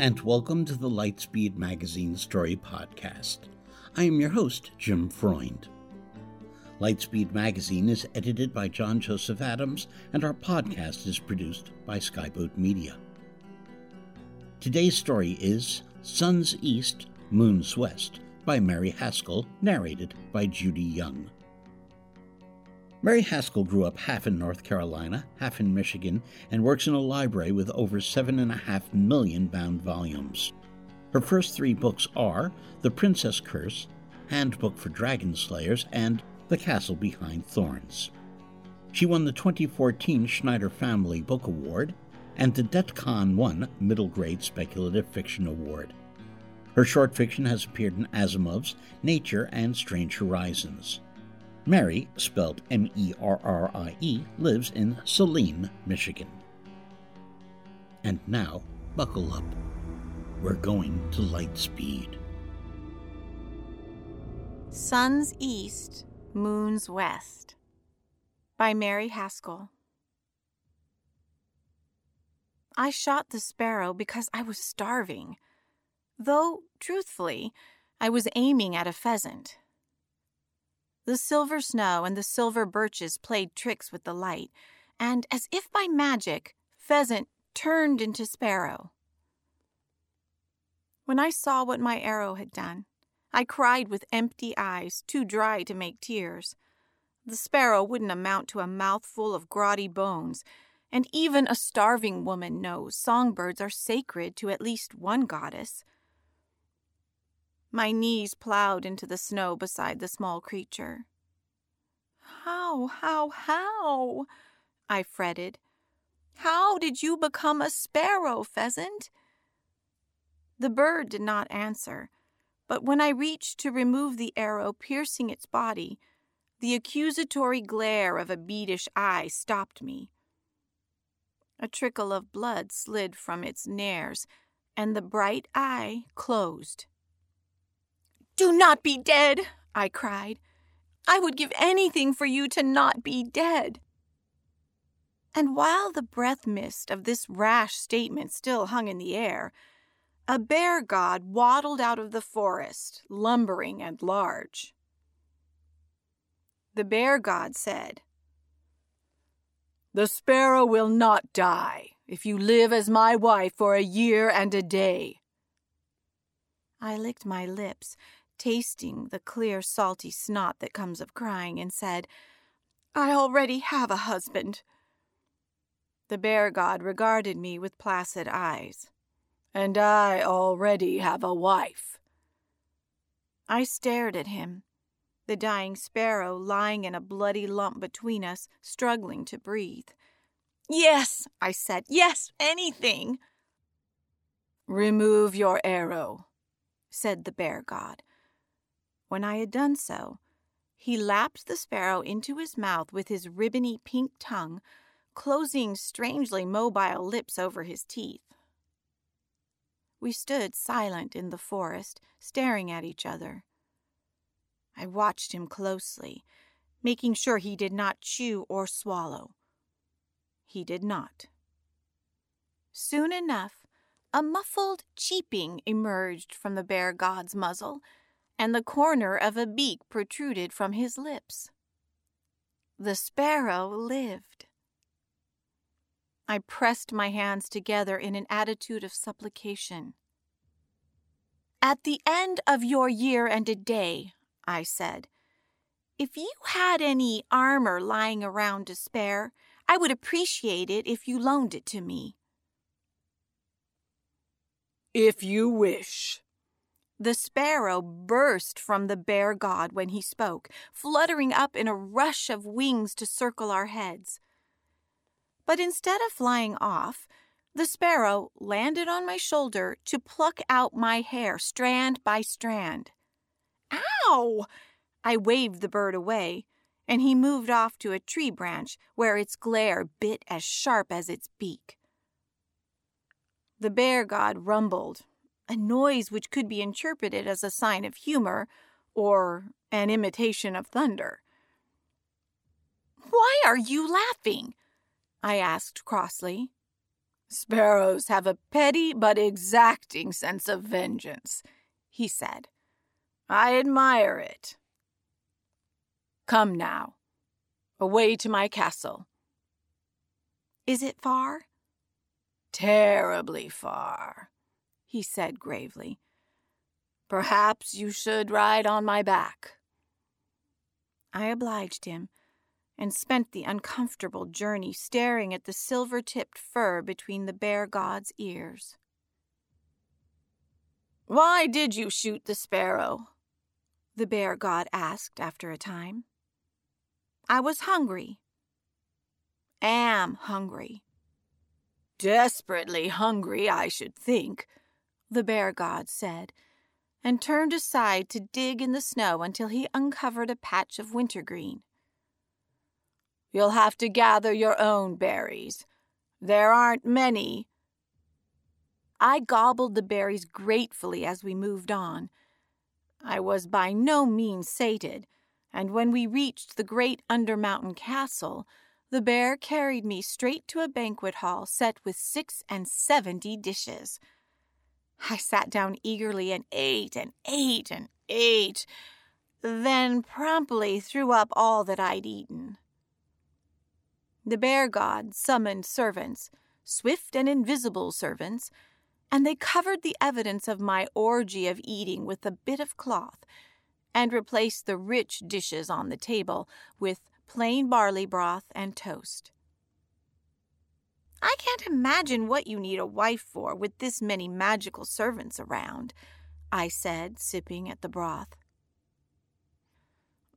and welcome to the Lightspeed Magazine Story Podcast. I am your host, Jim Freund. Lightspeed Magazine is edited by John Joseph Adams, and our podcast is produced by Skyboat Media. Today's story is Suns East, Moons West by Merrie Haskell, narrated by Judy Young. Merrie Haskell grew up half in North Carolina, half in Michigan, and works in a library with over seven and a half million bound volumes. Her first three books are The Princess Curse, Handbook for Dragon Slayers, and The Castle Behind Thorns. She won the 2014 Schneider Family Book Award and the DETCON 1 Middle Grade Speculative Fiction Award. Her short fiction has appeared in Asimov's Nature and Strange Horizons. Merrie, spelled M E R R I E, lives in Saline, Michigan. And now, buckle up. We're going to light speed. Suns East, Moons West by Merrie Haskell. I shot the sparrow because I was starving, though, truthfully, I was aiming at a pheasant. The silver snow and the silver birches played tricks with the light, and as if by magic, pheasant turned into sparrow. When I saw what my arrow had done, I cried with empty eyes, too dry to make tears. The sparrow wouldn't amount to a mouthful of grotty bones, and even a starving woman knows songbirds are sacred to at least one goddess. My knees plowed into the snow beside the small creature. How, how, how? I fretted. How did you become a sparrow, pheasant? The bird did not answer, but when I reached to remove the arrow piercing its body, the accusatory glare of a beadish eye stopped me. A trickle of blood slid from its nares, and the bright eye closed. Do not be dead, I cried. I would give anything for you to not be dead. And while the breath mist of this rash statement still hung in the air, a bear god waddled out of the forest, lumbering and large. The bear god said, The sparrow will not die if you live as my wife for a year and a day. I licked my lips tasting the clear, salty snot that comes of crying, and said, I already have a husband. The bear god regarded me with placid eyes. And I already have a wife. I stared at him, the dying sparrow lying in a bloody lump between us, struggling to breathe. Yes, I said, yes, anything. Remove your arrow, said the bear god. When I had done so, he lapped the sparrow into his mouth with his ribbony pink tongue, closing strangely mobile lips over his teeth. We stood silent in the forest, staring at each other. I watched him closely, making sure he did not chew or swallow. He did not. Soon enough, a muffled cheeping emerged from the bear god's muzzle, and the corner of a beak protruded from his lips. The sparrow lived. I pressed my hands together in an attitude of supplication. At the end of your year and a day, I said, if you had any armor lying around to spare, I would appreciate it if you loaned it to me. If you wish. The sparrow burst from the bear god when he spoke, fluttering up in a rush of wings to circle our heads. But instead of flying off, the sparrow landed on my shoulder to pluck out my hair strand by strand. Ow! I waved the bird away, and he moved off to a tree branch where its glare bit as sharp as its beak. The bear god rumbled, a noise which could be interpreted as a sign of humor or an imitation of thunder. Why are you laughing? I asked crossly. Sparrows have a petty but exacting sense of vengeance, he said. I admire it. Come now, away to my castle. Is it far? Terribly far, he said gravely. Perhaps you should ride on my back. I obliged him and spent the uncomfortable journey staring at the silver tipped fur between the bear god's ears. Why did you shoot the sparrow? The bear god asked after a time. I was hungry. Am hungry. Desperately hungry, I should think, the bear god said, and turned aside to dig in the snow until he uncovered a patch of wintergreen. You'll have to gather your own berries. There aren't many. I gobbled the berries gratefully as we moved on. I was by no means sated, and when we reached the great Undermountain Castle, the bear carried me straight to a banquet hall set with six and seventy dishes. I sat down eagerly and ate and ate and ate, then promptly threw up all that I'd eaten. The bear god summoned servants, swift and invisible servants, and they covered the evidence of my orgy of eating with a bit of cloth and replaced the rich dishes on the table with plain barley broth and toast. I can't imagine what you need a wife for with this many magical servants around, I said, sipping at the broth.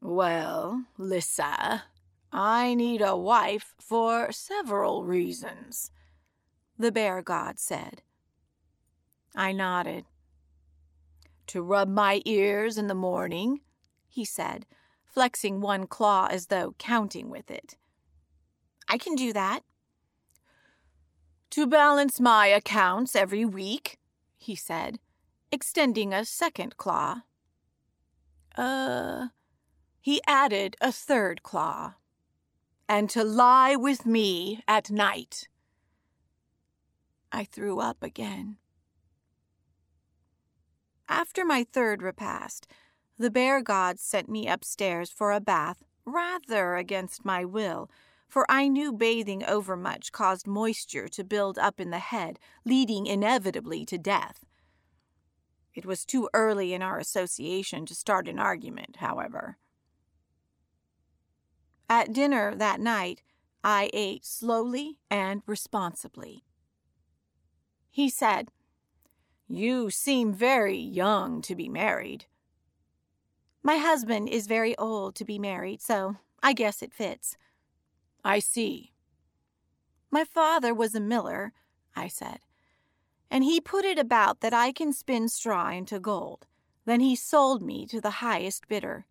Well, Lissa, I need a wife for several reasons, the bear god said. I nodded. To rub my ears in the morning, he said, flexing one claw as though counting with it. I can do that. To balance my accounts every week, he said, extending a second claw. Uh, he added a third claw and to lie with me at night. I threw up again. After my third repast, the bear god sent me upstairs for a bath, rather against my will, for I knew bathing overmuch caused moisture to build up in the head, leading inevitably to death. It was too early in our association to start an argument, however. At dinner that night, I ate slowly and responsibly. He said, You seem very young to be married. My husband is very old to be married, so I guess it fits. I see. My father was a miller, I said, and he put it about that I can spin straw into gold. Then he sold me to the highest bidder.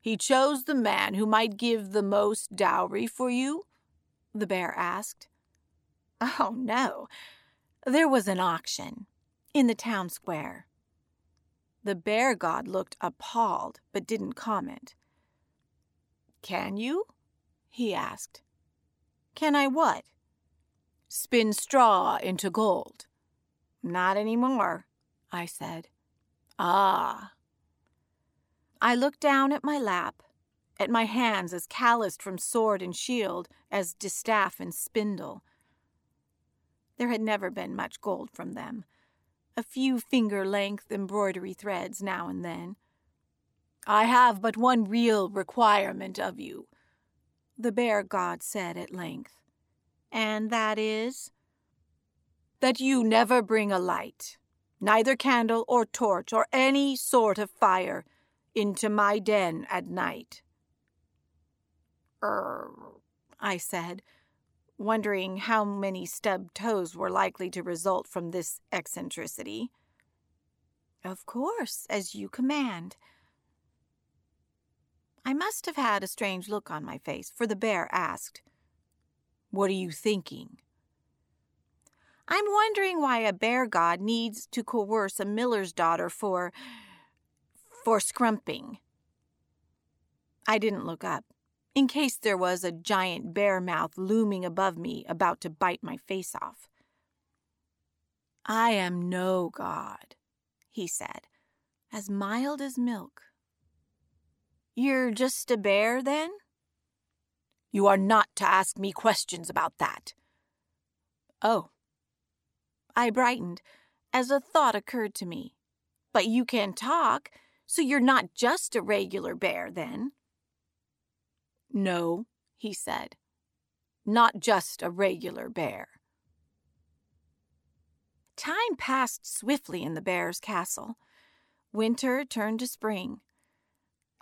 He chose the man who might give the most dowry for you? the bear asked. Oh, no. There was an auction. In the town square. The bear god looked appalled, but didn't comment. Can you? He asked. Can I what? Spin straw into gold. Not any more, I said. Ah. I looked down at my lap, at my hands as calloused from sword and shield as distaff and spindle. There had never been much gold from them, a few finger length embroidery threads now and then. I have but one real requirement of you, the bear god said at length. And that is? That you never bring a light, neither candle or torch or any sort of fire, into my den at night. Er, I said, wondering how many stubbed toes were likely to result from this eccentricity. Of course, as you command. I must have had a strange look on my face, for the bear asked, What are you thinking? I'm wondering why a bear god needs to coerce a miller's daughter for. for scrumping. I didn't look up, in case there was a giant bear mouth looming above me about to bite my face off. I am no god, he said, as mild as milk. You're just a bear, then? You are not to ask me questions about that. Oh. I brightened as a thought occurred to me. But you can talk, so you're not just a regular bear, then? No, he said. Not just a regular bear. Time passed swiftly in the bear's castle. Winter turned to spring.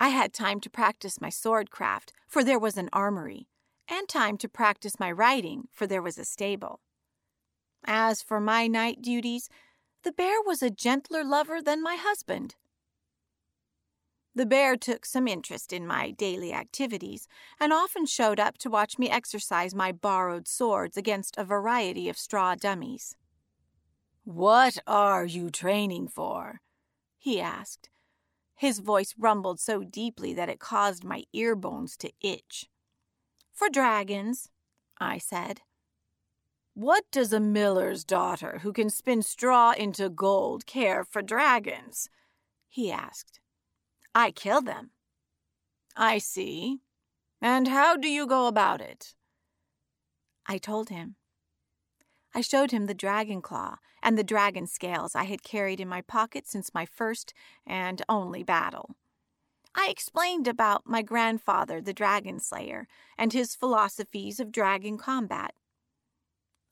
I had time to practice my sword craft, for there was an armory, and time to practice my riding, for there was a stable. As for my night duties, the bear was a gentler lover than my husband. The bear took some interest in my daily activities and often showed up to watch me exercise my borrowed swords against a variety of straw dummies. What are you training for? he asked, his voice rumbled so deeply that it caused my ear bones to itch. For dragons, I said. What does a miller's daughter who can spin straw into gold care for dragons? he asked. I kill them. I see. And how do you go about it? I told him. I showed him the dragon claw and the dragon scales I had carried in my pocket since my first and only battle. I explained about my grandfather, the dragon slayer, and his philosophies of dragon combat.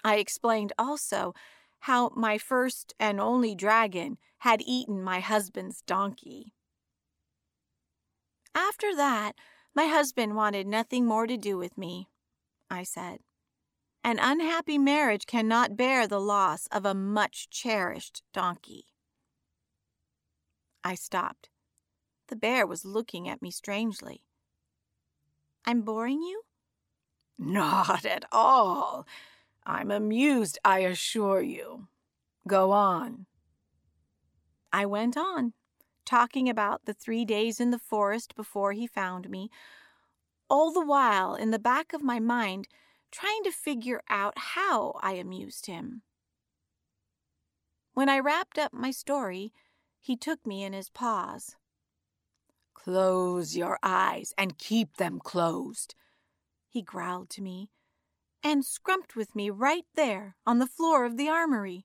I explained also how my first and only dragon had eaten my husband's donkey. After that, my husband wanted nothing more to do with me, I said. An unhappy marriage cannot bear the loss of a much cherished donkey. I stopped. The bear was looking at me strangely. I'm boring you? Not at all. I'm amused, I assure you. Go on. I went on, talking about the three days in the forest before he found me, all the while in the back of my mind trying to figure out how I amused him. When I wrapped up my story, he took me in his paws. Close your eyes and keep them closed, he growled to me, and scrumped with me right there on the floor of the armory.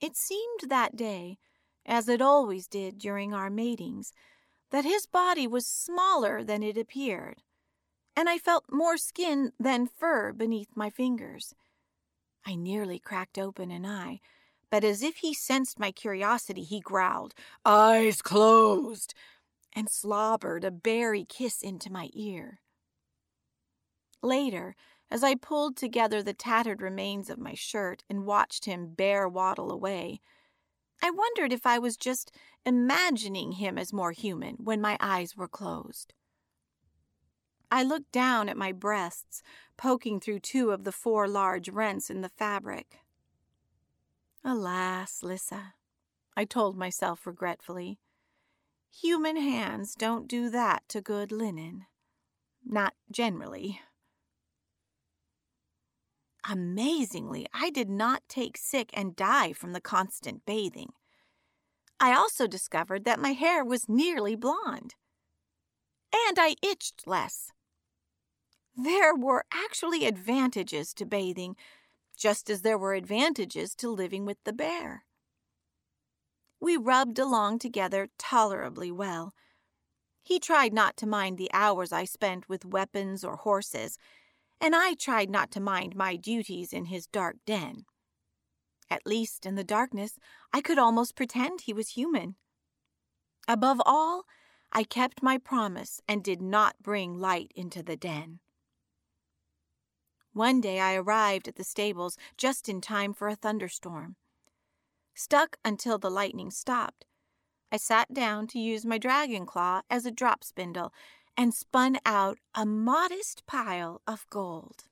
It seemed that day, as it always did during our matings, that his body was smaller than it appeared and I felt more skin than fur beneath my fingers. I nearly cracked open an eye, but as if he sensed my curiosity, he growled, Eyes closed, and slobbered a berry kiss into my ear. Later, as I pulled together the tattered remains of my shirt and watched him bear waddle away, I wondered if I was just imagining him as more human when my eyes were closed. I looked down at my breasts, poking through two of the four large rents in the fabric. Alas, Lissa, I told myself regretfully, human hands don't do that to good linen. Not generally. Amazingly, I did not take sick and die from the constant bathing. I also discovered that my hair was nearly blonde. And I itched less. There were actually advantages to bathing, just as there were advantages to living with the bear. We rubbed along together tolerably well. He tried not to mind the hours I spent with weapons or horses, and I tried not to mind my duties in his dark den. At least in the darkness, I could almost pretend he was human. Above all, I kept my promise and did not bring light into the den. One day I arrived at the stables just in time for a thunderstorm. Stuck until the lightning stopped, I sat down to use my dragon claw as a drop spindle and spun out a modest pile of gold.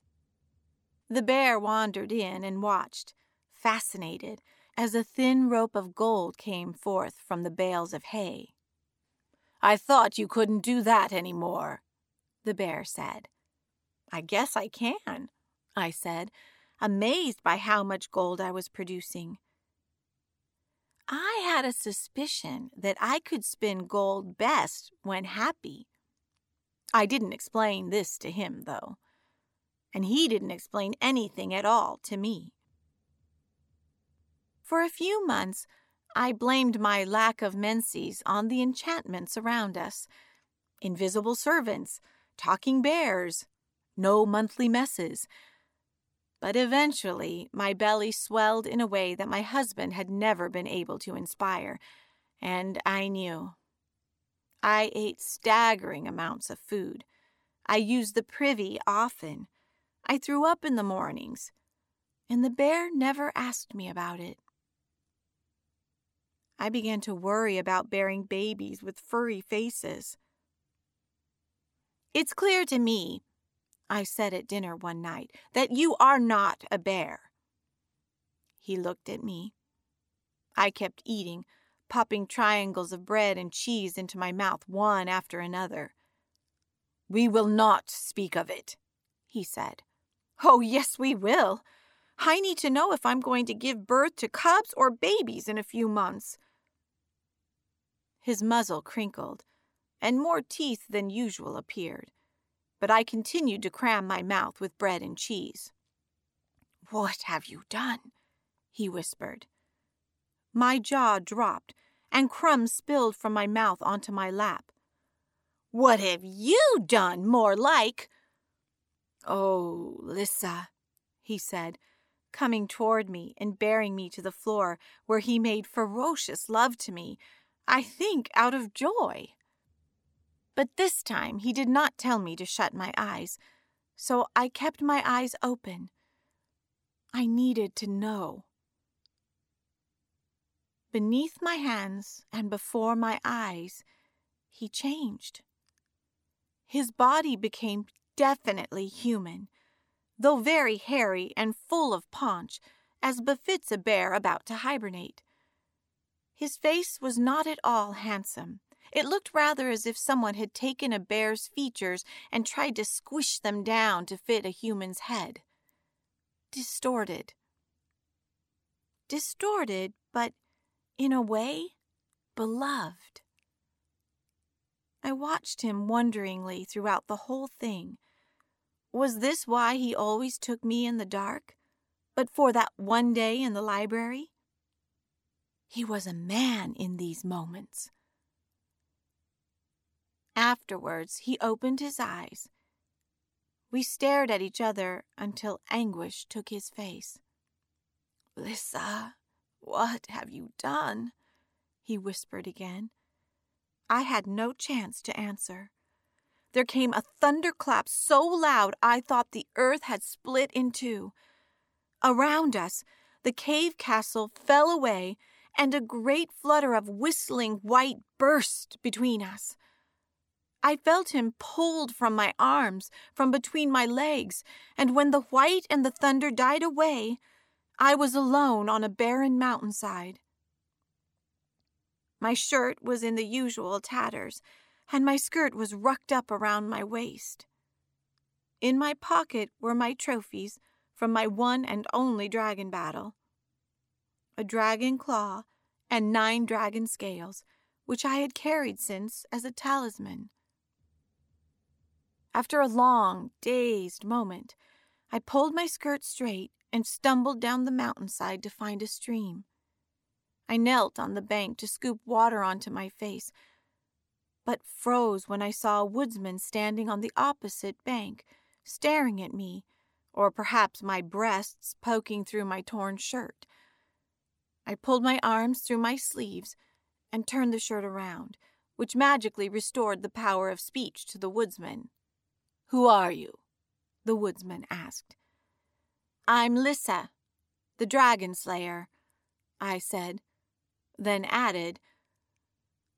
The bear wandered in and watched, fascinated, as a thin rope of gold came forth from the bales of hay. I thought you couldn't do that any more, the bear said. I guess I can, I said, amazed by how much gold I was producing. I had a suspicion that I could spin gold best when happy. I didn't explain this to him, though, and he didn't explain anything at all to me. For a few months, I blamed my lack of menses on the enchantments around us invisible servants, talking bears, no monthly messes. But eventually, my belly swelled in a way that my husband had never been able to inspire, and I knew. I ate staggering amounts of food. I used the privy often. I threw up in the mornings, and the bear never asked me about it. I began to worry about bearing babies with furry faces. It's clear to me, I said at dinner one night, that you are not a bear. He looked at me. I kept eating, popping triangles of bread and cheese into my mouth one after another. We will not speak of it, he said. Oh, yes, we will. I need to know if I'm going to give birth to cubs or babies in a few months. His muzzle crinkled, and more teeth than usual appeared, but I continued to cram my mouth with bread and cheese. What have you done? he whispered. My jaw dropped, and crumbs spilled from my mouth onto my lap. What have you done, more like? Oh, Lissa, he said, coming toward me and bearing me to the floor, where he made ferocious love to me I think out of joy. But this time he did not tell me to shut my eyes, so I kept my eyes open. I needed to know. Beneath my hands and before my eyes, he changed. His body became definitely human, though very hairy and full of paunch, as befits a bear about to hibernate. His face was not at all handsome. It looked rather as if someone had taken a bear's features and tried to squish them down to fit a human's head. Distorted. Distorted, but in a way, beloved. I watched him wonderingly throughout the whole thing. Was this why he always took me in the dark? But for that one day in the library? He was a man in these moments. Afterwards, he opened his eyes. We stared at each other until anguish took his face. Lissa, what have you done? he whispered again. I had no chance to answer. There came a thunderclap so loud I thought the earth had split in two. Around us, the cave castle fell away and a great flutter of whistling white burst between us. I felt him pulled from my arms, from between my legs, and when the white and the thunder died away, I was alone on a barren mountainside. My shirt was in the usual tatters, and my skirt was rucked up around my waist. In my pocket were my trophies from my one and only dragon battle a dragon claw and nine dragon scales, which I had carried since as a talisman. After a long, dazed moment, I pulled my skirt straight and stumbled down the mountainside to find a stream. I knelt on the bank to scoop water onto my face, but froze when I saw a woodsman standing on the opposite bank, staring at me, or perhaps my breasts poking through my torn shirt. I pulled my arms through my sleeves and turned the shirt around, which magically restored the power of speech to the woodsman. Who are you? the woodsman asked. I'm Lissa, the dragon slayer, I said, then added,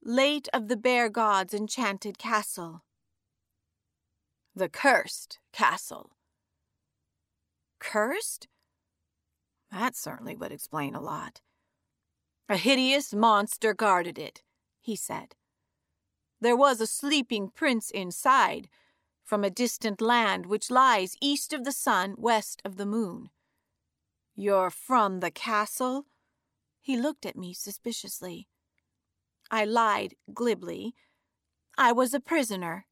Late of the bear god's enchanted castle. The cursed castle. Cursed? That certainly would explain a lot. A hideous monster guarded it, he said. There was a sleeping prince inside, from a distant land which lies east of the sun, west of the moon. You're from the castle? He looked at me suspiciously. I lied glibly. I was a prisoner.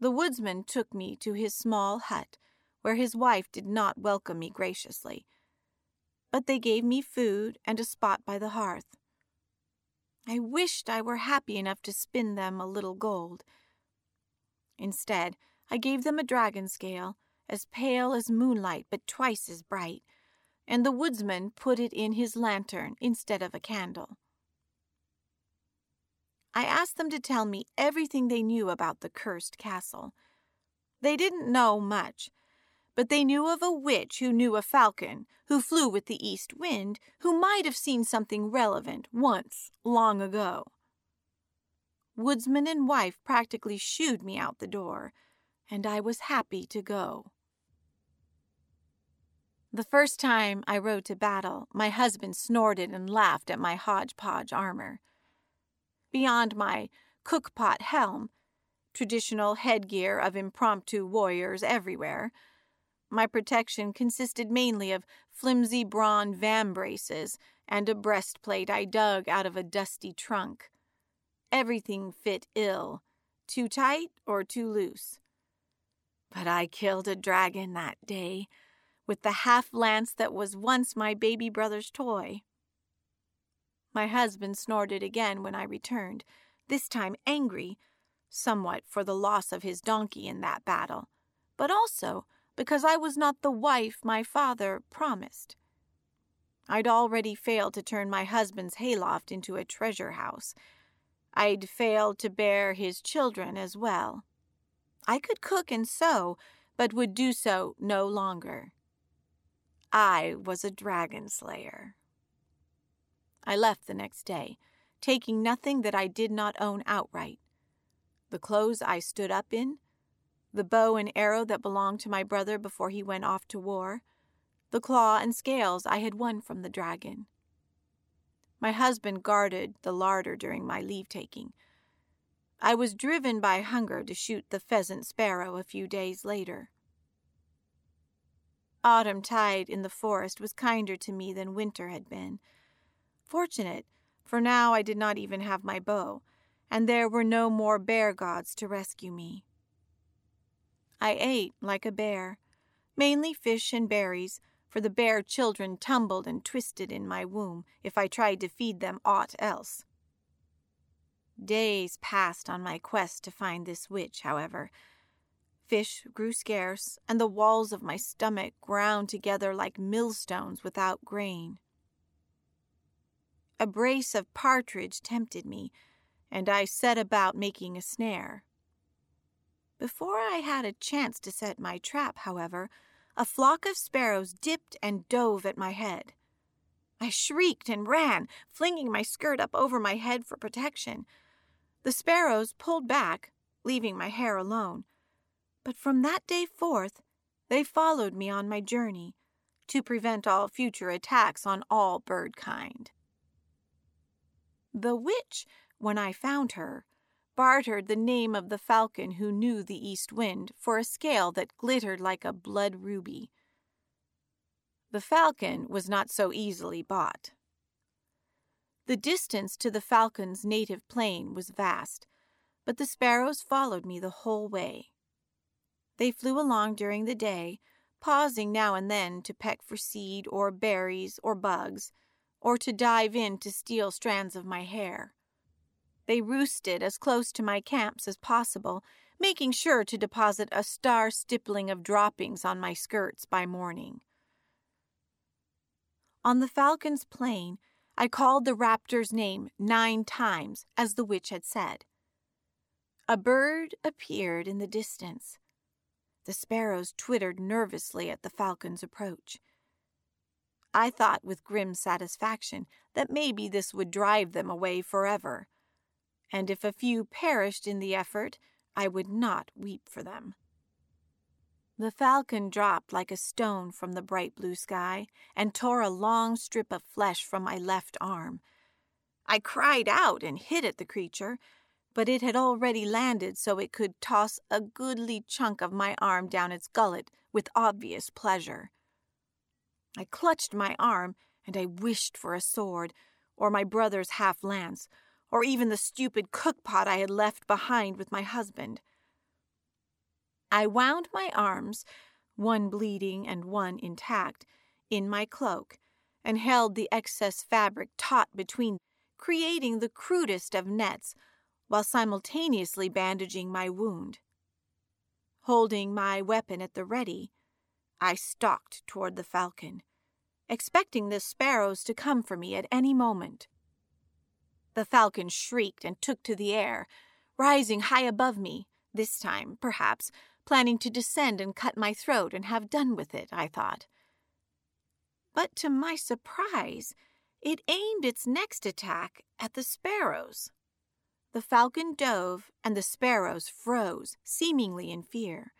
The woodsman took me to his small hut, where his wife did not welcome me graciously. But they gave me food and a spot by the hearth. I wished I were happy enough to spin them a little gold. Instead, I gave them a dragon scale, as pale as moonlight but twice as bright, and the woodsman put it in his lantern instead of a candle. I asked them to tell me everything they knew about the cursed castle. They didn't know much, but they knew of a witch who knew a falcon, who flew with the east wind, who might have seen something relevant once, long ago. Woodsman and wife practically shooed me out the door, and I was happy to go. The first time I rode to battle, my husband snorted and laughed at my hodgepodge armor. Beyond my cookpot helm, traditional headgear of impromptu warriors everywhere, my protection consisted mainly of flimsy brawn vambraces and a breastplate I dug out of a dusty trunk. Everything fit ill, too tight or too loose. But I killed a dragon that day with the half lance that was once my baby brother's toy. My husband snorted again when I returned, this time angry, somewhat for the loss of his donkey in that battle, but also because I was not the wife my father promised. I'd already failed to turn my husband's hayloft into a treasure house. I'd failed to bear his children as well. I could cook and sew, but would do so no longer. I was a dragon slayer. I left the next day, taking nothing that I did not own outright. The clothes I stood up in, the bow and arrow that belonged to my brother before he went off to war, the claw and scales I had won from the dragon. My husband guarded the larder during my leave taking. I was driven by hunger to shoot the pheasant sparrow a few days later. Autumn tide in the forest was kinder to me than winter had been. Fortunate, for now I did not even have my bow, and there were no more bear gods to rescue me. I ate like a bear, mainly fish and berries, for the bear children tumbled and twisted in my womb if I tried to feed them aught else. Days passed on my quest to find this witch, however, Fish grew scarce, and the walls of my stomach ground together like millstones without grain. A brace of partridge tempted me, and I set about making a snare. Before I had a chance to set my trap, however, a flock of sparrows dipped and dove at my head. I shrieked and ran, flinging my skirt up over my head for protection. The sparrows pulled back, leaving my hair alone, but from that day forth, they followed me on my journey, to prevent all future attacks on all bird kind. The witch, when I found her, bartered the name of the falcon who knew the east wind for a scale that glittered like a blood ruby. The falcon was not so easily bought. The distance to the falcon's native plain was vast, but the sparrows followed me the whole way. They flew along during the day, pausing now and then to peck for seed or berries or bugs, or to dive in to steal strands of my hair. They roosted as close to my camps as possible, making sure to deposit a star stippling of droppings on my skirts by morning. On the falcon's plain, I called the raptor's name nine times, as the witch had said. A bird appeared in the distance. The sparrows twittered nervously at the falcon's approach. I thought with grim satisfaction that maybe this would drive them away forever, and if a few perished in the effort, I would not weep for them. The falcon dropped like a stone from the bright blue sky and tore a long strip of flesh from my left arm. I cried out and hit at the creature, but it had already landed so it could toss a goodly chunk of my arm down its gullet with obvious pleasure. I clutched my arm and I wished for a sword, or my brother's half lance, or even the stupid cook pot I had left behind with my husband. I wound my arms, one bleeding and one intact, in my cloak, and held the excess fabric taut between, creating the crudest of nets, while simultaneously bandaging my wound. Holding my weapon at the ready, I stalked toward the falcon, expecting the sparrows to come for me at any moment. The falcon shrieked and took to the air, rising high above me, this time, perhaps, planning to descend and cut my throat and have done with it, I thought. But to my surprise, it aimed its next attack at the sparrows. The falcon dove, and the sparrows froze, seemingly in fear.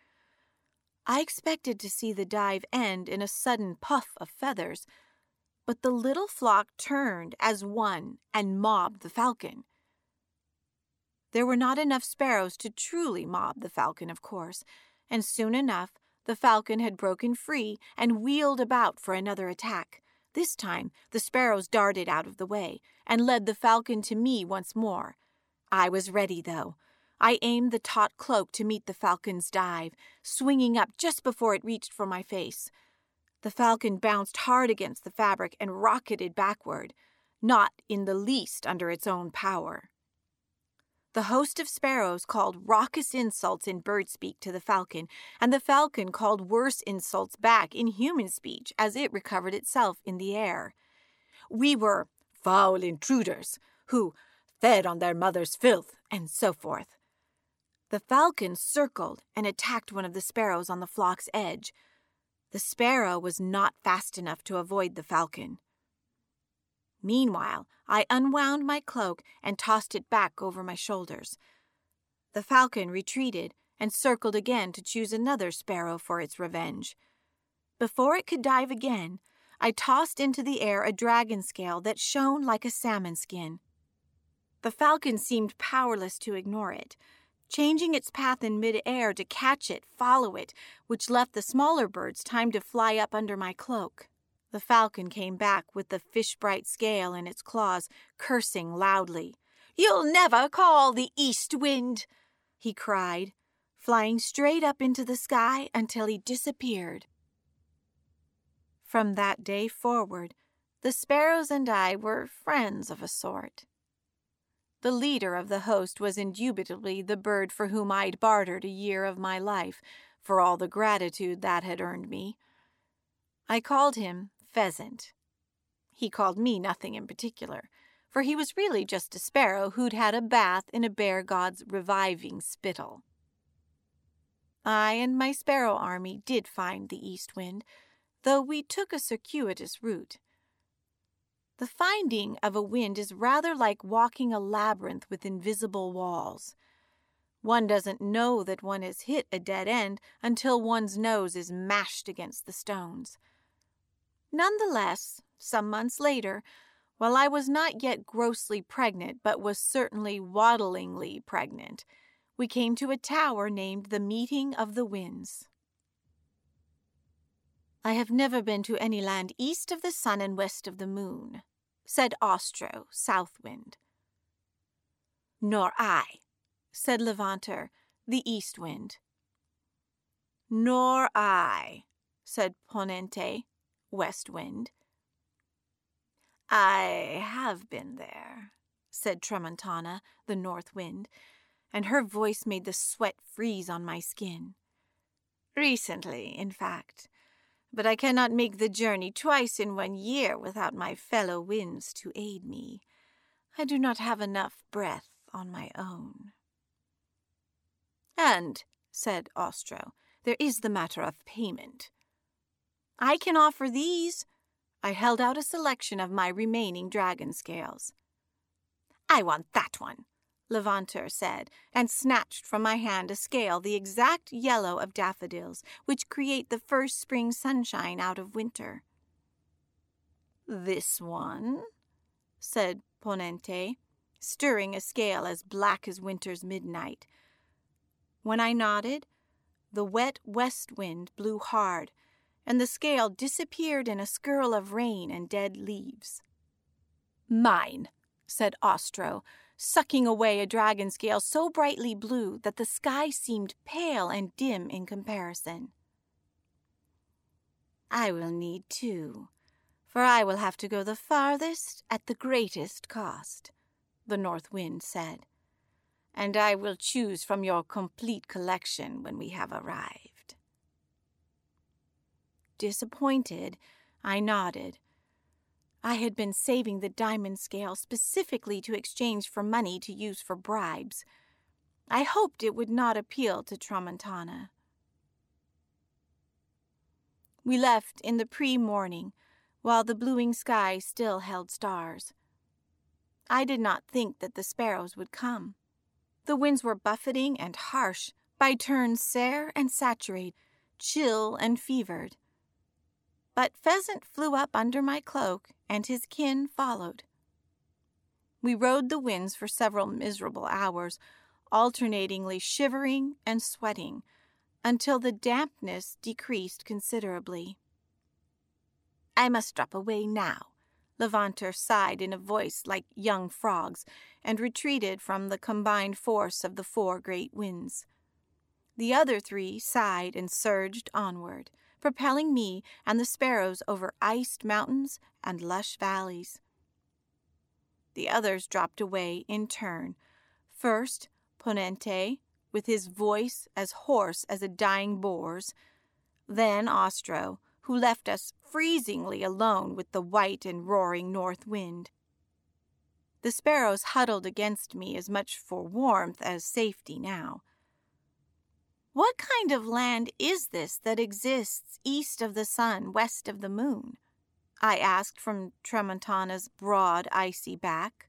I expected to see the dive end in a sudden puff of feathers, but the little flock turned as one and mobbed the falcon. There were not enough sparrows to truly mob the falcon, of course, and soon enough the falcon had broken free and wheeled about for another attack. This time the sparrows darted out of the way and led the falcon to me once more. I was ready, though. I aimed the taut cloak to meet the falcon's dive, swinging up just before it reached for my face. The falcon bounced hard against the fabric and rocketed backward, not in the least under its own power. The host of sparrows called raucous insults in bird speak to the falcon, and the falcon called worse insults back in human speech as it recovered itself in the air. We were foul intruders who fed on their mother's filth, and so forth. The falcon circled and attacked one of the sparrows on the flock's edge. The sparrow was not fast enough to avoid the falcon. Meanwhile, I unwound my cloak and tossed it back over my shoulders. The falcon retreated and circled again to choose another sparrow for its revenge. Before it could dive again, I tossed into the air a dragon scale that shone like a salmon skin. The falcon seemed powerless to ignore it changing its path in mid-air to catch it, follow it, which left the smaller birds time to fly up under my cloak. The falcon came back with the fish-bright scale in its claws, cursing loudly. You'll never call the east wind, he cried, flying straight up into the sky until he disappeared. From that day forward, the sparrows and I were friends of a sort. The leader of the host was indubitably the bird for whom I'd bartered a year of my life, for all the gratitude that had earned me. I called him Pheasant. He called me nothing in particular, for he was really just a sparrow who'd had a bath in a bear god's reviving spittle. I and my sparrow army did find the east wind, though we took a circuitous route. The finding of a wind is rather like walking a labyrinth with invisible walls. One doesn't know that one has hit a dead end until one's nose is mashed against the stones. Nonetheless, some months later, while I was not yet grossly pregnant, but was certainly waddlingly pregnant, we came to a tower named the Meeting of the Winds. I have never been to any land east of the sun and west of the moon, said Ostro, South Wind. Nor I, said Levanter, the East Wind. Nor I, said Ponente, West Wind. I have been there, said Tramontana, the North Wind, and her voice made the sweat freeze on my skin. Recently, in fact, but I cannot make the journey twice in one year without my fellow winds to aid me. I do not have enough breath on my own. And, said Ostro, there is the matter of payment. I can offer these. I held out a selection of my remaining dragon scales. I want that one, Levanter said, and snatched from my hand a scale the exact yellow of daffodils, which create the first spring sunshine out of winter. This one, said Ponente, stirring a scale as black as winter's midnight. When I nodded, the wet west wind blew hard, and the scale disappeared in a skirl of rain and dead leaves. Mine, said Ostro, sucking away a dragon scale so brightly blue that the sky seemed pale and dim in comparison. I will need two, for I will have to go the farthest at the greatest cost, the North Wind said, and I will choose from your complete collection when we have arrived. Disappointed, I nodded I had been saving the diamond scale specifically to exchange for money to use for bribes. I hoped it would not appeal to Tramontana. We left in the pre morning, while the bluing sky still held stars. I did not think that the sparrows would come. The winds were buffeting and harsh, by turns sere and saturate, chill and fevered. But Pheasant flew up under my cloak, and his kin followed. We rode the winds for several miserable hours, alternatingly shivering and sweating, until the dampness decreased considerably. I must drop away now. Levanter sighed in a voice like young frogs, and retreated from the combined force of the four great winds. The other three sighed and surged onward propelling me and the sparrows over iced mountains and lush valleys. The others dropped away in turn. First, Ponente, with his voice as hoarse as a dying boar's, then Ostro, who left us freezingly alone with the white and roaring north wind. The sparrows huddled against me as much for warmth as safety now. What kind of land is this that exists east of the sun, west of the moon? I asked from Tramontana's broad, icy back.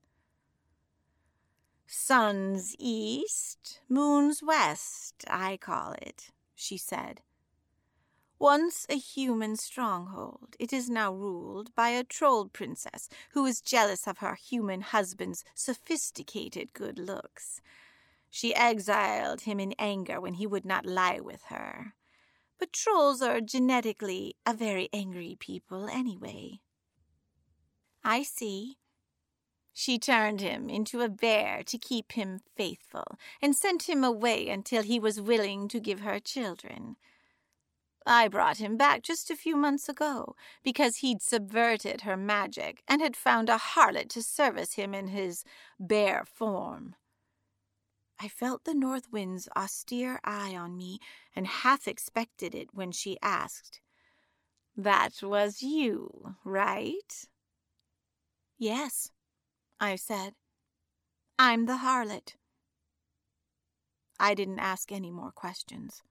Sun's east, moon's west, I call it, she said. Once a human stronghold, it is now ruled by a troll princess who is jealous of her human husband's sophisticated good looks she exiled him in anger when he would not lie with her. But trolls are genetically a very angry people anyway. I see. She turned him into a bear to keep him faithful, and sent him away until he was willing to give her children. I brought him back just a few months ago, because he'd subverted her magic and had found a harlot to service him in his bear form. I felt the north wind's austere eye on me, and half expected it when she asked, That was you, right? Yes, I said. I'm the harlot. I didn't ask any more questions.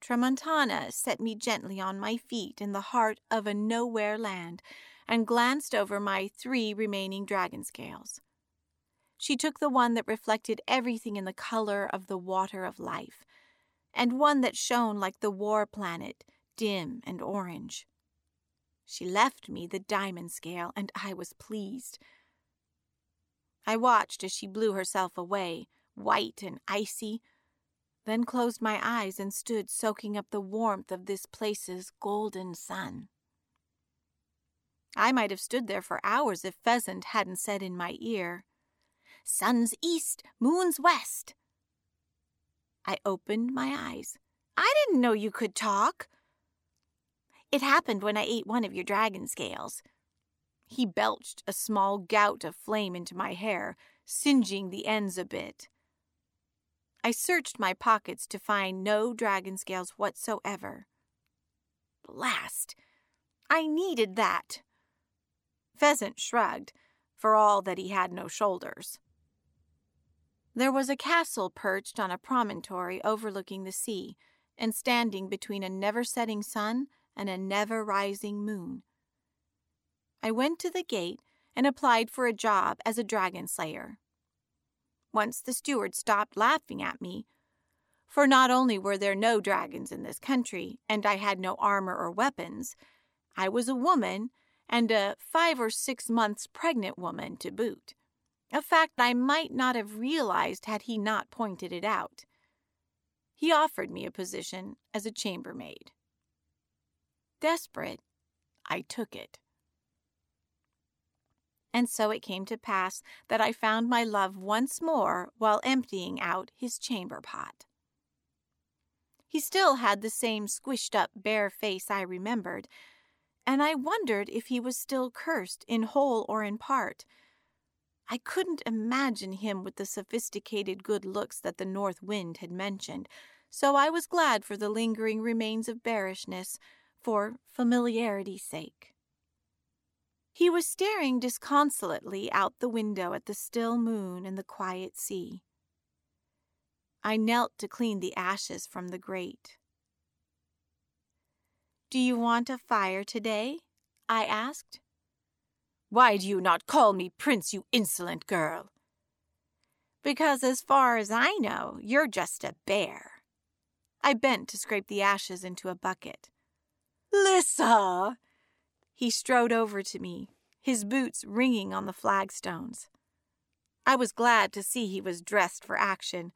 Tramontana set me gently on my feet in the heart of a nowhere land and glanced over my three remaining dragon scales. She took the one that reflected everything in the color of the water of life, and one that shone like the war planet, dim and orange. She left me the diamond scale, and I was pleased. I watched as she blew herself away, white and icy, then closed my eyes and stood soaking up the warmth of this place's golden sun. I might have stood there for hours if Pheasant hadn't said in my ear, Sun's east, moon's west. I opened my eyes. I didn't know you could talk. It happened when I ate one of your dragon scales. He belched a small gout of flame into my hair, singeing the ends a bit. I searched my pockets to find no dragon scales whatsoever. Blast! I needed that. Pheasant shrugged, for all that he had no shoulders. There was a castle perched on a promontory overlooking the sea, and standing between a never setting sun and a never rising moon. I went to the gate and applied for a job as a dragon slayer. Once the steward stopped laughing at me, for not only were there no dragons in this country, and I had no armor or weapons, I was a woman, and a five or six months pregnant woman to boot. A fact I might not have realized had he not pointed it out. He offered me a position as a chambermaid. Desperate, I took it. And so it came to pass that I found my love once more while emptying out his chamber pot. He still had the same squished up bare face I remembered, and I wondered if he was still cursed in whole or in part. I couldn't imagine him with the sophisticated good looks that the north wind had mentioned, so I was glad for the lingering remains of bearishness, for familiarity's sake. He was staring disconsolately out the window at the still moon and the quiet sea. I knelt to clean the ashes from the grate. Do you want a fire today? I asked. Why do you not call me Prince, you insolent girl? Because, as far as I know, you're just a bear. I bent to scrape the ashes into a bucket. Lissa! He strode over to me, his boots ringing on the flagstones. I was glad to see he was dressed for action,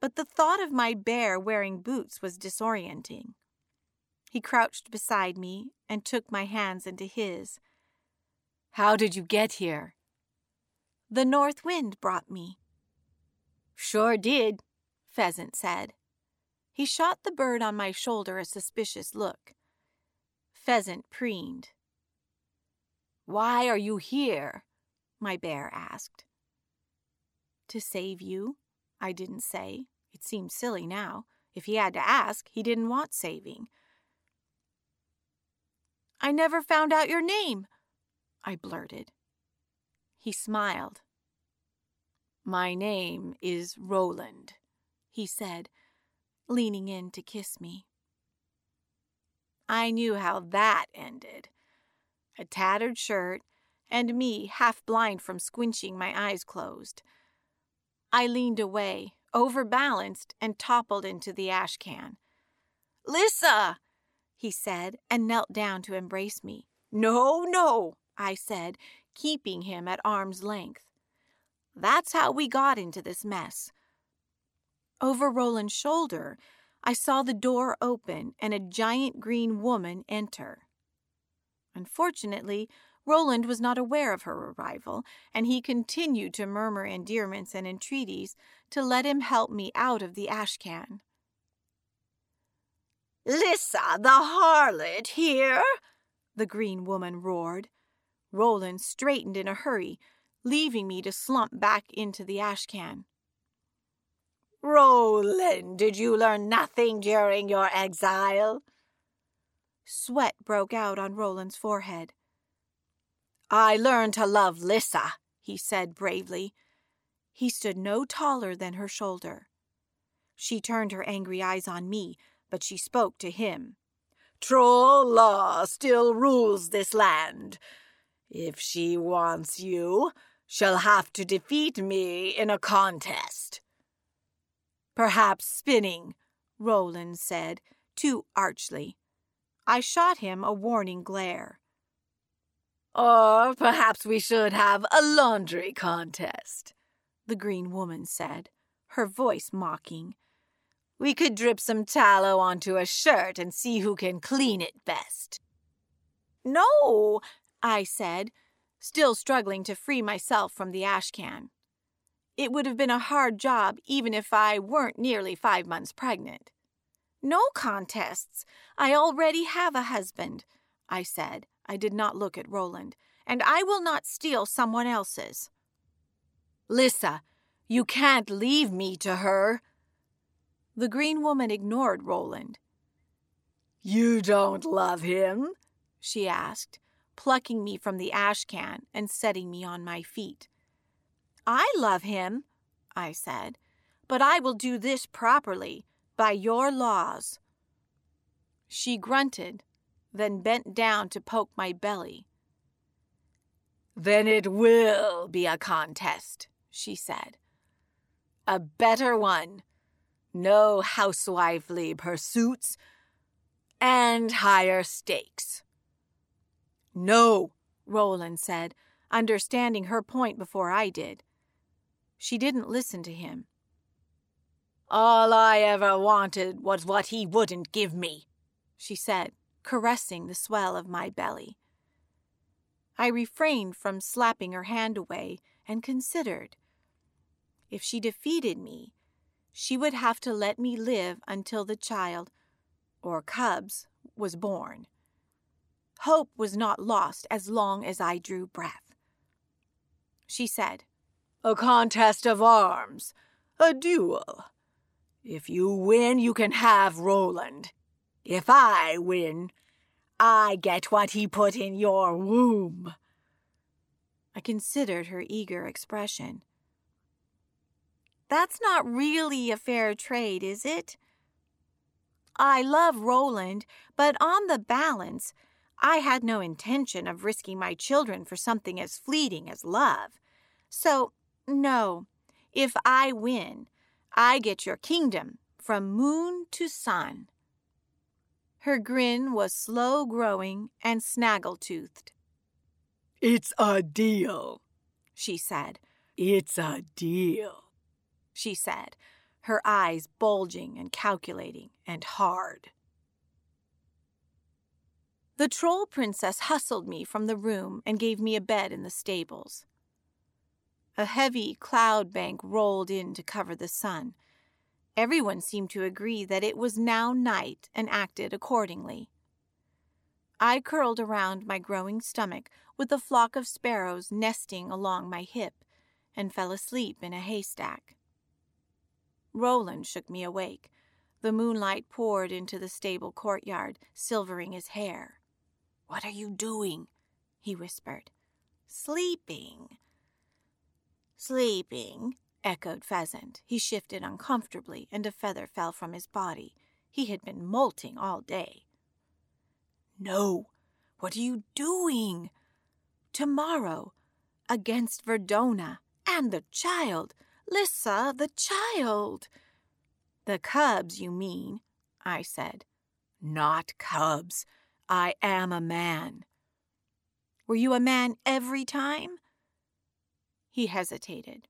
but the thought of my bear wearing boots was disorienting. He crouched beside me and took my hands into his. How did you get here? The north wind brought me. Sure did, Pheasant said. He shot the bird on my shoulder a suspicious look. Pheasant preened. Why are you here? my bear asked. To save you, I didn't say. It seemed silly now. If he had to ask, he didn't want saving. I never found out your name, I blurted. He smiled. My name is Roland, he said, leaning in to kiss me. I knew how that ended a tattered shirt, and me half blind from squinching my eyes closed. I leaned away, overbalanced, and toppled into the ash can. Lissa! he said, and knelt down to embrace me. No, no, I said, keeping him at arm's length. That's how we got into this mess. Over Roland's shoulder, I saw the door open and a giant green woman enter. Unfortunately, Roland was not aware of her arrival, and he continued to murmur endearments and entreaties to let him help me out of the ash can. Lissa, the harlot, here! the green woman roared. Roland straightened in a hurry, leaving me to slump back into the ash can. Roland, did you learn nothing during your exile? Sweat broke out on Roland's forehead. I learned to love Lissa, he said bravely. He stood no taller than her shoulder. She turned her angry eyes on me, but she spoke to him. Troll law still rules this land. If she wants you, she'll have to defeat me in a contest. Perhaps spinning, Roland said, too archly. I shot him a warning glare. Or perhaps we should have a laundry contest, the green woman said, her voice mocking. We could drip some tallow onto a shirt and see who can clean it best. No, I said, still struggling to free myself from the ash can. It would have been a hard job even if I weren't nearly five months pregnant. No contests. I already have a husband, I said. I did not look at Roland, and I will not steal someone else's. Lissa, you can't leave me to her. The green woman ignored Roland. You don't love him? she asked, plucking me from the ash can and setting me on my feet. I love him, I said, but I will do this properly, by your laws. She grunted, then bent down to poke my belly. Then it will be a contest, she said. A better one. No housewifely pursuits and higher stakes. No, Roland said, understanding her point before I did. She didn't listen to him. All I ever wanted was what he wouldn't give me, she said, caressing the swell of my belly. I refrained from slapping her hand away and considered. If she defeated me, she would have to let me live until the child, or cubs, was born. Hope was not lost as long as I drew breath. She said, A contest of arms, a duel. If you win, you can have Roland. If I win, I get what he put in your womb. I considered her eager expression. That's not really a fair trade, is it? I love Roland, but on the balance, I had no intention of risking my children for something as fleeting as love. So, no, if I win, I get your kingdom from moon to sun. Her grin was slow growing and snaggle toothed. It's a deal, she said. It's a deal, she said, her eyes bulging and calculating and hard. The troll princess hustled me from the room and gave me a bed in the stables. A heavy cloud bank rolled in to cover the sun. Everyone seemed to agree that it was now night and acted accordingly. I curled around my growing stomach with a flock of sparrows nesting along my hip and fell asleep in a haystack. Roland shook me awake. The moonlight poured into the stable courtyard, silvering his hair. What are you doing? he whispered. Sleeping, Sleeping, echoed Pheasant. He shifted uncomfortably, and a feather fell from his body. He had been molting all day. No, what are you doing? Tomorrow, against Verdona and the child. Lissa, the child. The cubs, you mean, I said. Not cubs. I am a man. Were you a man every time? He hesitated.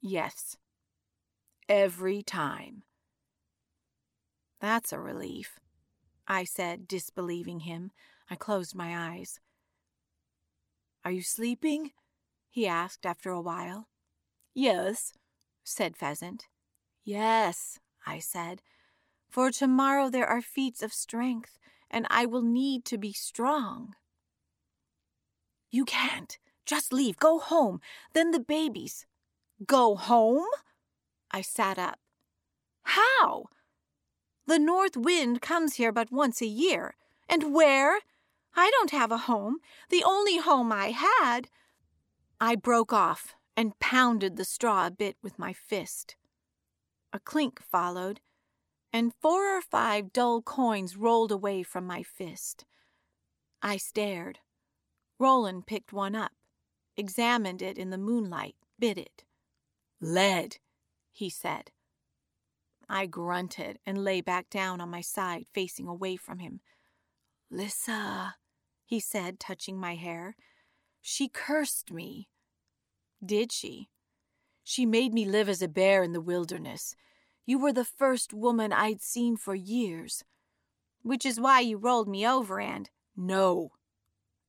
Yes. Every time. That's a relief, I said, disbelieving him. I closed my eyes. Are you sleeping? he asked after a while. Yes, said Pheasant. Yes, I said, for tomorrow there are feats of strength, and I will need to be strong. You can't, just leave. Go home. Then the babies. Go home? I sat up. How? The north wind comes here but once a year. And where? I don't have a home. The only home I had. I broke off and pounded the straw a bit with my fist. A clink followed, and four or five dull coins rolled away from my fist. I stared. Roland picked one up examined it in the moonlight, bit it. Lead, he said. I grunted and lay back down on my side, facing away from him. Lissa, he said, touching my hair. She cursed me. Did she? She made me live as a bear in the wilderness. You were the first woman I'd seen for years. Which is why you rolled me over and. No.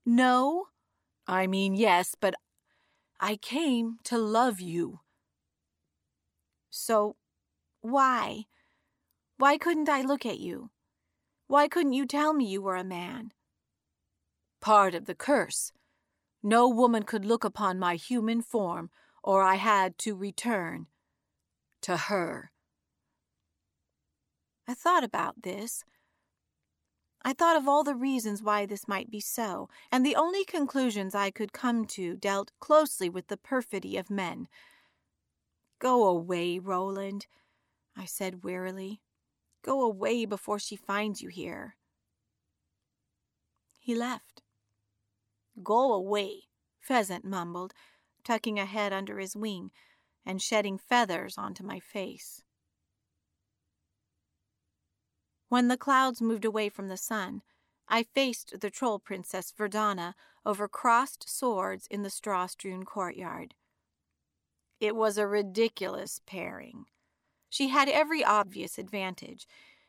No? I mean, yes, but I came to love you. So, why? Why couldn't I look at you? Why couldn't you tell me you were a man? Part of the curse. No woman could look upon my human form, or I had to return to her. I thought about this. I thought of all the reasons why this might be so, and the only conclusions I could come to dealt closely with the perfidy of men. Go away, Roland, I said wearily. Go away before she finds you here. He left. Go away, Pheasant mumbled, tucking a head under his wing and shedding feathers onto my face. When the clouds moved away from the sun, I faced the troll princess Verdana over crossed swords in the straw strewn courtyard. It was a ridiculous pairing. She had every obvious advantage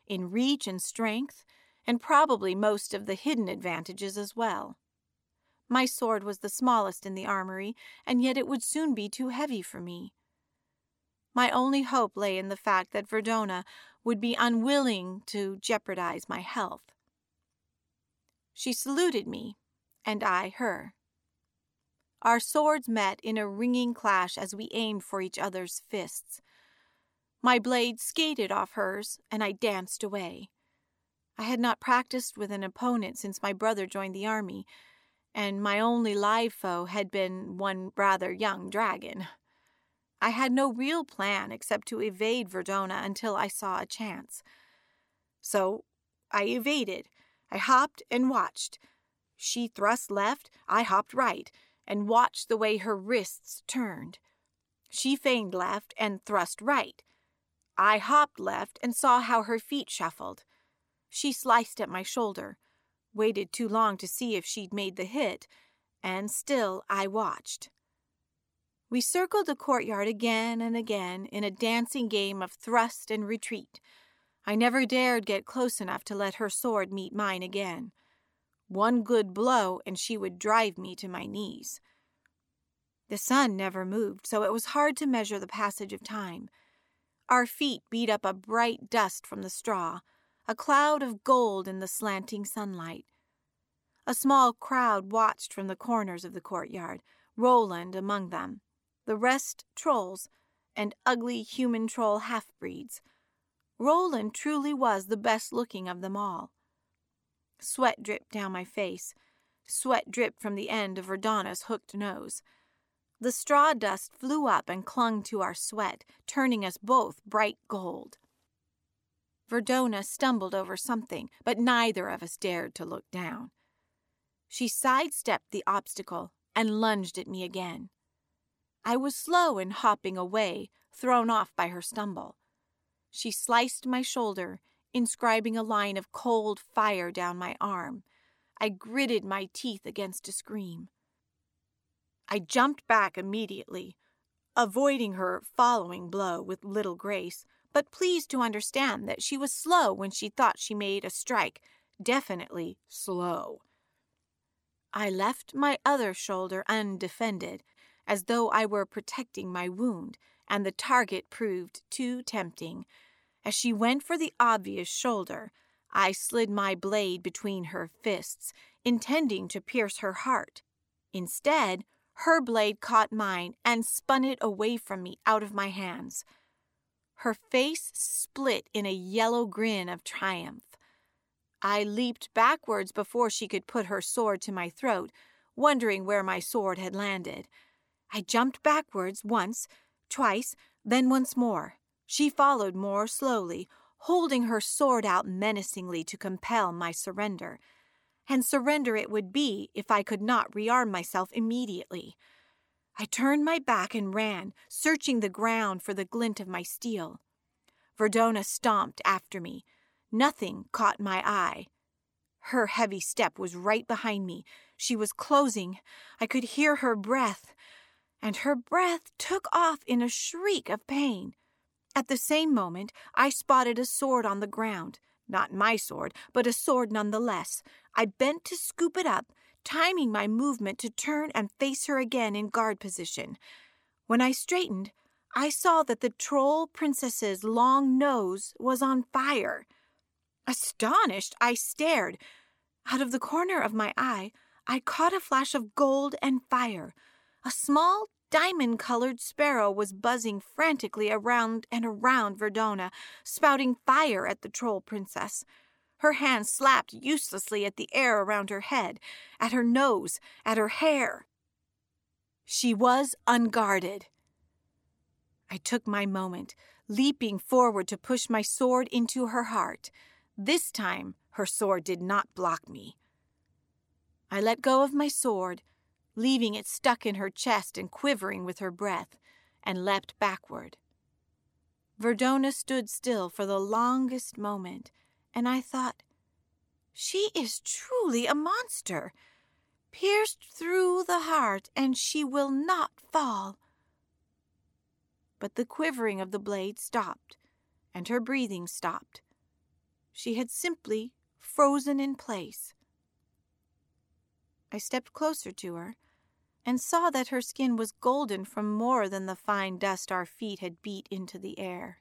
in reach and strength, and probably most of the hidden advantages as well. My sword was the smallest in the armory, and yet it would soon be too heavy for me. My only hope lay in the fact that Verdona would be unwilling to jeopardize my health. She saluted me, and I her. Our swords met in a ringing clash as we aimed for each other's fists. My blade skated off hers, and I danced away. I had not practiced with an opponent since my brother joined the army, and my only live foe had been one rather young dragon. I had no real plan except to evade Verdona until I saw a chance. So I evaded. I hopped and watched. She thrust left, I hopped right, and watched the way her wrists turned. She feigned left and thrust right. I hopped left and saw how her feet shuffled. She sliced at my shoulder, waited too long to see if she'd made the hit, and still I watched. We circled the courtyard again and again in a dancing game of thrust and retreat. I never dared get close enough to let her sword meet mine again. One good blow, and she would drive me to my knees. The sun never moved, so it was hard to measure the passage of time. Our feet beat up a bright dust from the straw, a cloud of gold in the slanting sunlight. A small crowd watched from the corners of the courtyard, Roland among them the rest trolls, and ugly human troll half breeds. Roland truly was the best looking of them all. Sweat dripped down my face. Sweat dripped from the end of Verdona's hooked nose. The straw dust flew up and clung to our sweat, turning us both bright gold. Verdona stumbled over something, but neither of us dared to look down. She sidestepped the obstacle and lunged at me again. I was slow in hopping away, thrown off by her stumble. She sliced my shoulder, inscribing a line of cold fire down my arm. I gritted my teeth against a scream. I jumped back immediately, avoiding her following blow with little grace, but pleased to understand that she was slow when she thought she made a strike, definitely slow. I left my other shoulder undefended as though I were protecting my wound, and the target proved too tempting. As she went for the obvious shoulder, I slid my blade between her fists, intending to pierce her heart. Instead, her blade caught mine and spun it away from me out of my hands. Her face split in a yellow grin of triumph. I leaped backwards before she could put her sword to my throat, wondering where my sword had landed. I jumped backwards once, twice, then once more. She followed more slowly, holding her sword out menacingly to compel my surrender. And surrender it would be if I could not rearm myself immediately. I turned my back and ran, searching the ground for the glint of my steel. Verdona stomped after me. Nothing caught my eye. Her heavy step was right behind me. She was closing. I could hear her breath, and her breath took off in a shriek of pain. At the same moment, I spotted a sword on the ground. Not my sword, but a sword nonetheless. I bent to scoop it up, timing my movement to turn and face her again in guard position. When I straightened, I saw that the troll princess's long nose was on fire. Astonished, I stared. Out of the corner of my eye, I caught a flash of gold and fire. A small diamond colored sparrow was buzzing frantically around and around Verdona, spouting fire at the troll princess. Her hands slapped uselessly at the air around her head, at her nose, at her hair. She was unguarded. I took my moment, leaping forward to push my sword into her heart. This time, her sword did not block me. I let go of my sword, leaving it stuck in her chest and quivering with her breath, and leapt backward. Verdona stood still for the longest moment, and I thought, She is truly a monster, pierced through the heart, and she will not fall. But the quivering of the blade stopped, and her breathing stopped. She had simply frozen in place. I stepped closer to her and saw that her skin was golden from more than the fine dust our feet had beat into the air.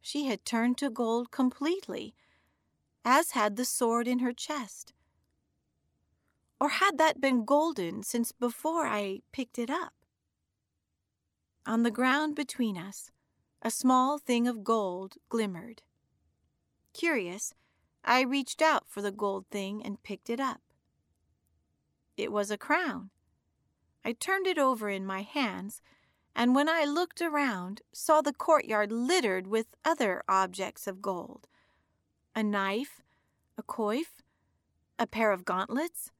She had turned to gold completely, as had the sword in her chest. Or had that been golden since before I picked it up? On the ground between us, a small thing of gold glimmered. Curious, I reached out for the gold thing and picked it up. It was a crown. I turned it over in my hands, and when I looked around, saw the courtyard littered with other objects of gold a knife, a coif, a pair of gauntlets.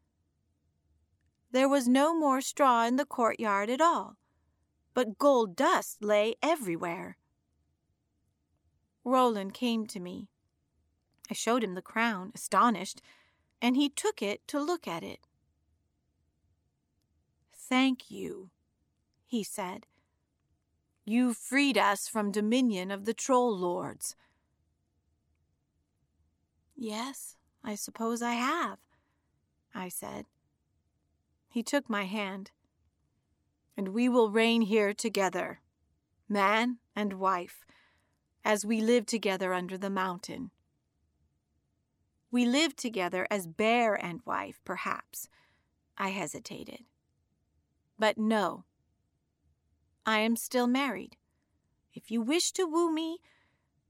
There was no more straw in the courtyard at all, but gold dust lay everywhere. Roland came to me. I showed him the crown, astonished, and he took it to look at it. Thank you, he said. You freed us from dominion of the troll lords. Yes, I suppose I have, I said. He took my hand. And we will reign here together, man and wife, as we live together under the mountain. We lived together as bear and wife, perhaps. I hesitated. But no. I am still married. If you wish to woo me,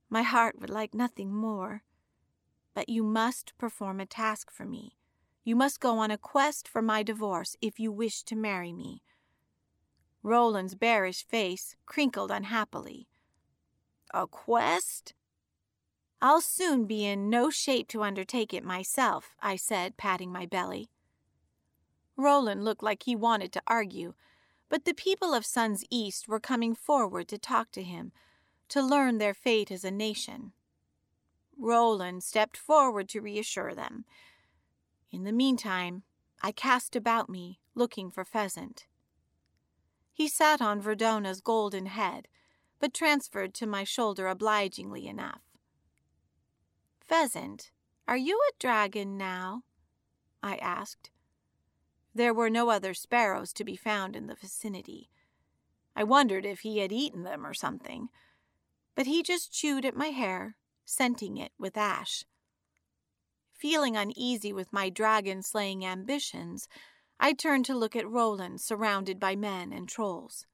my heart would like nothing more. But you must perform a task for me. You must go on a quest for my divorce if you wish to marry me. Roland's bearish face crinkled unhappily. A quest? I'll soon be in no shape to undertake it myself, I said, patting my belly. Roland looked like he wanted to argue, but the people of Sun's East were coming forward to talk to him, to learn their fate as a nation. Roland stepped forward to reassure them. In the meantime, I cast about me, looking for Pheasant. He sat on Verdona's golden head, but transferred to my shoulder obligingly enough. Pheasant, are you a dragon now? I asked. There were no other sparrows to be found in the vicinity. I wondered if he had eaten them or something, but he just chewed at my hair, scenting it with ash. Feeling uneasy with my dragon slaying ambitions, I turned to look at Roland surrounded by men and trolls.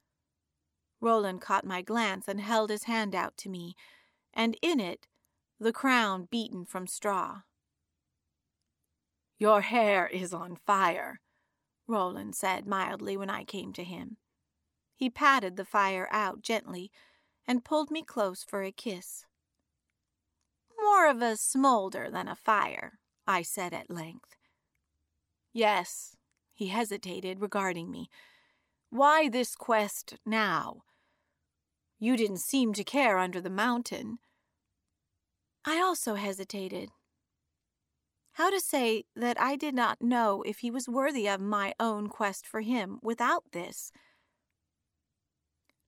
Roland caught my glance and held his hand out to me, and in it the crown beaten from straw. Your hair is on fire, Roland said mildly when I came to him. He patted the fire out gently and pulled me close for a kiss. More of a smolder than a fire, I said at length. Yes, he hesitated, regarding me. Why this quest now? You didn't seem to care under the mountain. I also hesitated. How to say that I did not know if he was worthy of my own quest for him without this.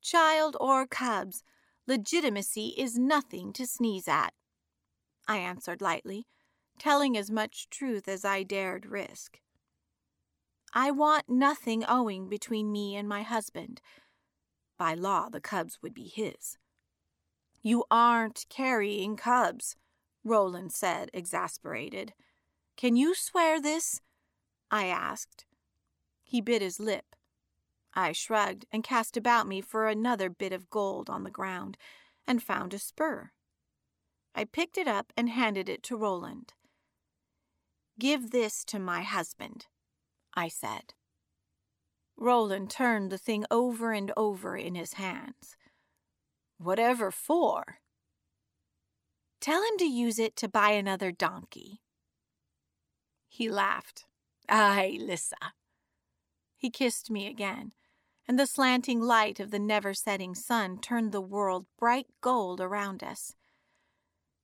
Child or cubs, legitimacy is nothing to sneeze at, I answered lightly, telling as much truth as I dared risk. I want nothing owing between me and my husband. By law, the cubs would be his. You aren't carrying cubs, Roland said, exasperated. Can you swear this? I asked. He bit his lip. I shrugged and cast about me for another bit of gold on the ground and found a spur. I picked it up and handed it to Roland. Give this to my husband, I said. Roland turned the thing over and over in his hands. Whatever for? Tell him to use it to buy another donkey. He laughed. Ay, Lissa. He kissed me again, and the slanting light of the never setting sun turned the world bright gold around us.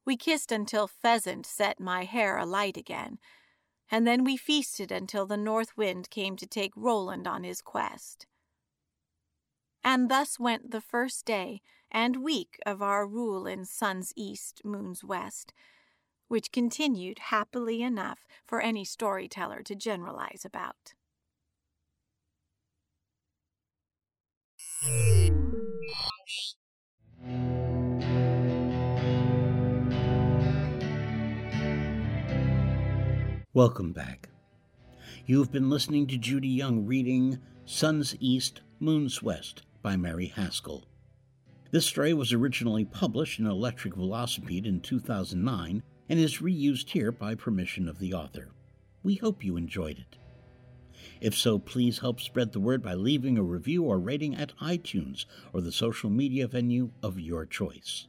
We kissed until Pheasant set my hair alight again, and then we feasted until the north wind came to take Roland on his quest. And thus went the first day and week of our rule in sun's east, moon's west which continued happily enough for any storyteller to generalize about. Welcome back. You've been listening to Judy Young reading Sun's East, Moon's West by Merrie Haskell. This story was originally published in Electric Velocipede in 2009 and is reused here by permission of the author. We hope you enjoyed it. If so, please help spread the word by leaving a review or rating at iTunes or the social media venue of your choice.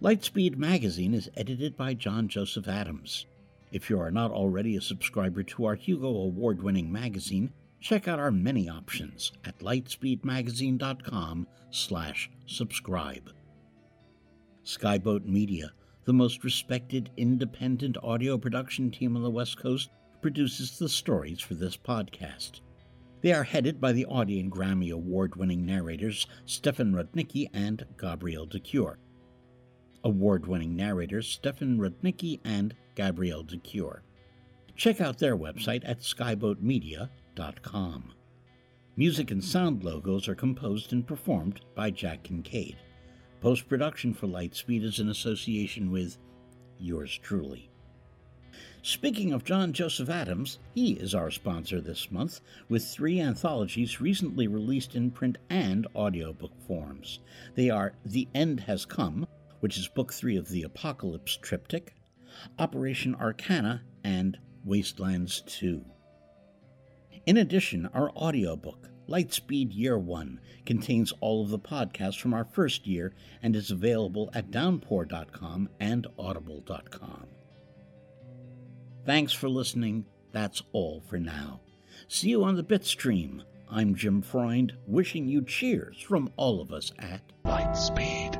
Lightspeed Magazine is edited by John Joseph Adams. If you are not already a subscriber to our Hugo Award winning magazine, check out our many options at lightspeedmagazine.com slash subscribe. Skyboat Media the most respected independent audio production team on the West Coast, produces the stories for this podcast. They are headed by the Audie and Grammy Award winning narrators Stefan Rudnicki and Gabrielle de Cuir. Award winning narrators Stefan Rudnicki and Gabrielle de Cuir. Check out their website at skyboatmedia.com. Music and sound logos are composed and performed by Jack Kincaid. Post production for Lightspeed is in association with yours truly. Speaking of John Joseph Adams, he is our sponsor this month with three anthologies recently released in print and audiobook forms. They are The End Has Come, which is book three of the Apocalypse triptych, Operation Arcana, and Wastelands 2. In addition, our audiobook, Lightspeed Year One contains all of the podcasts from our first year and is available at downpour.com and audible.com. Thanks for listening. That's all for now. See you on the Bitstream. I'm Jim Freund, wishing you cheers from all of us at Lightspeed.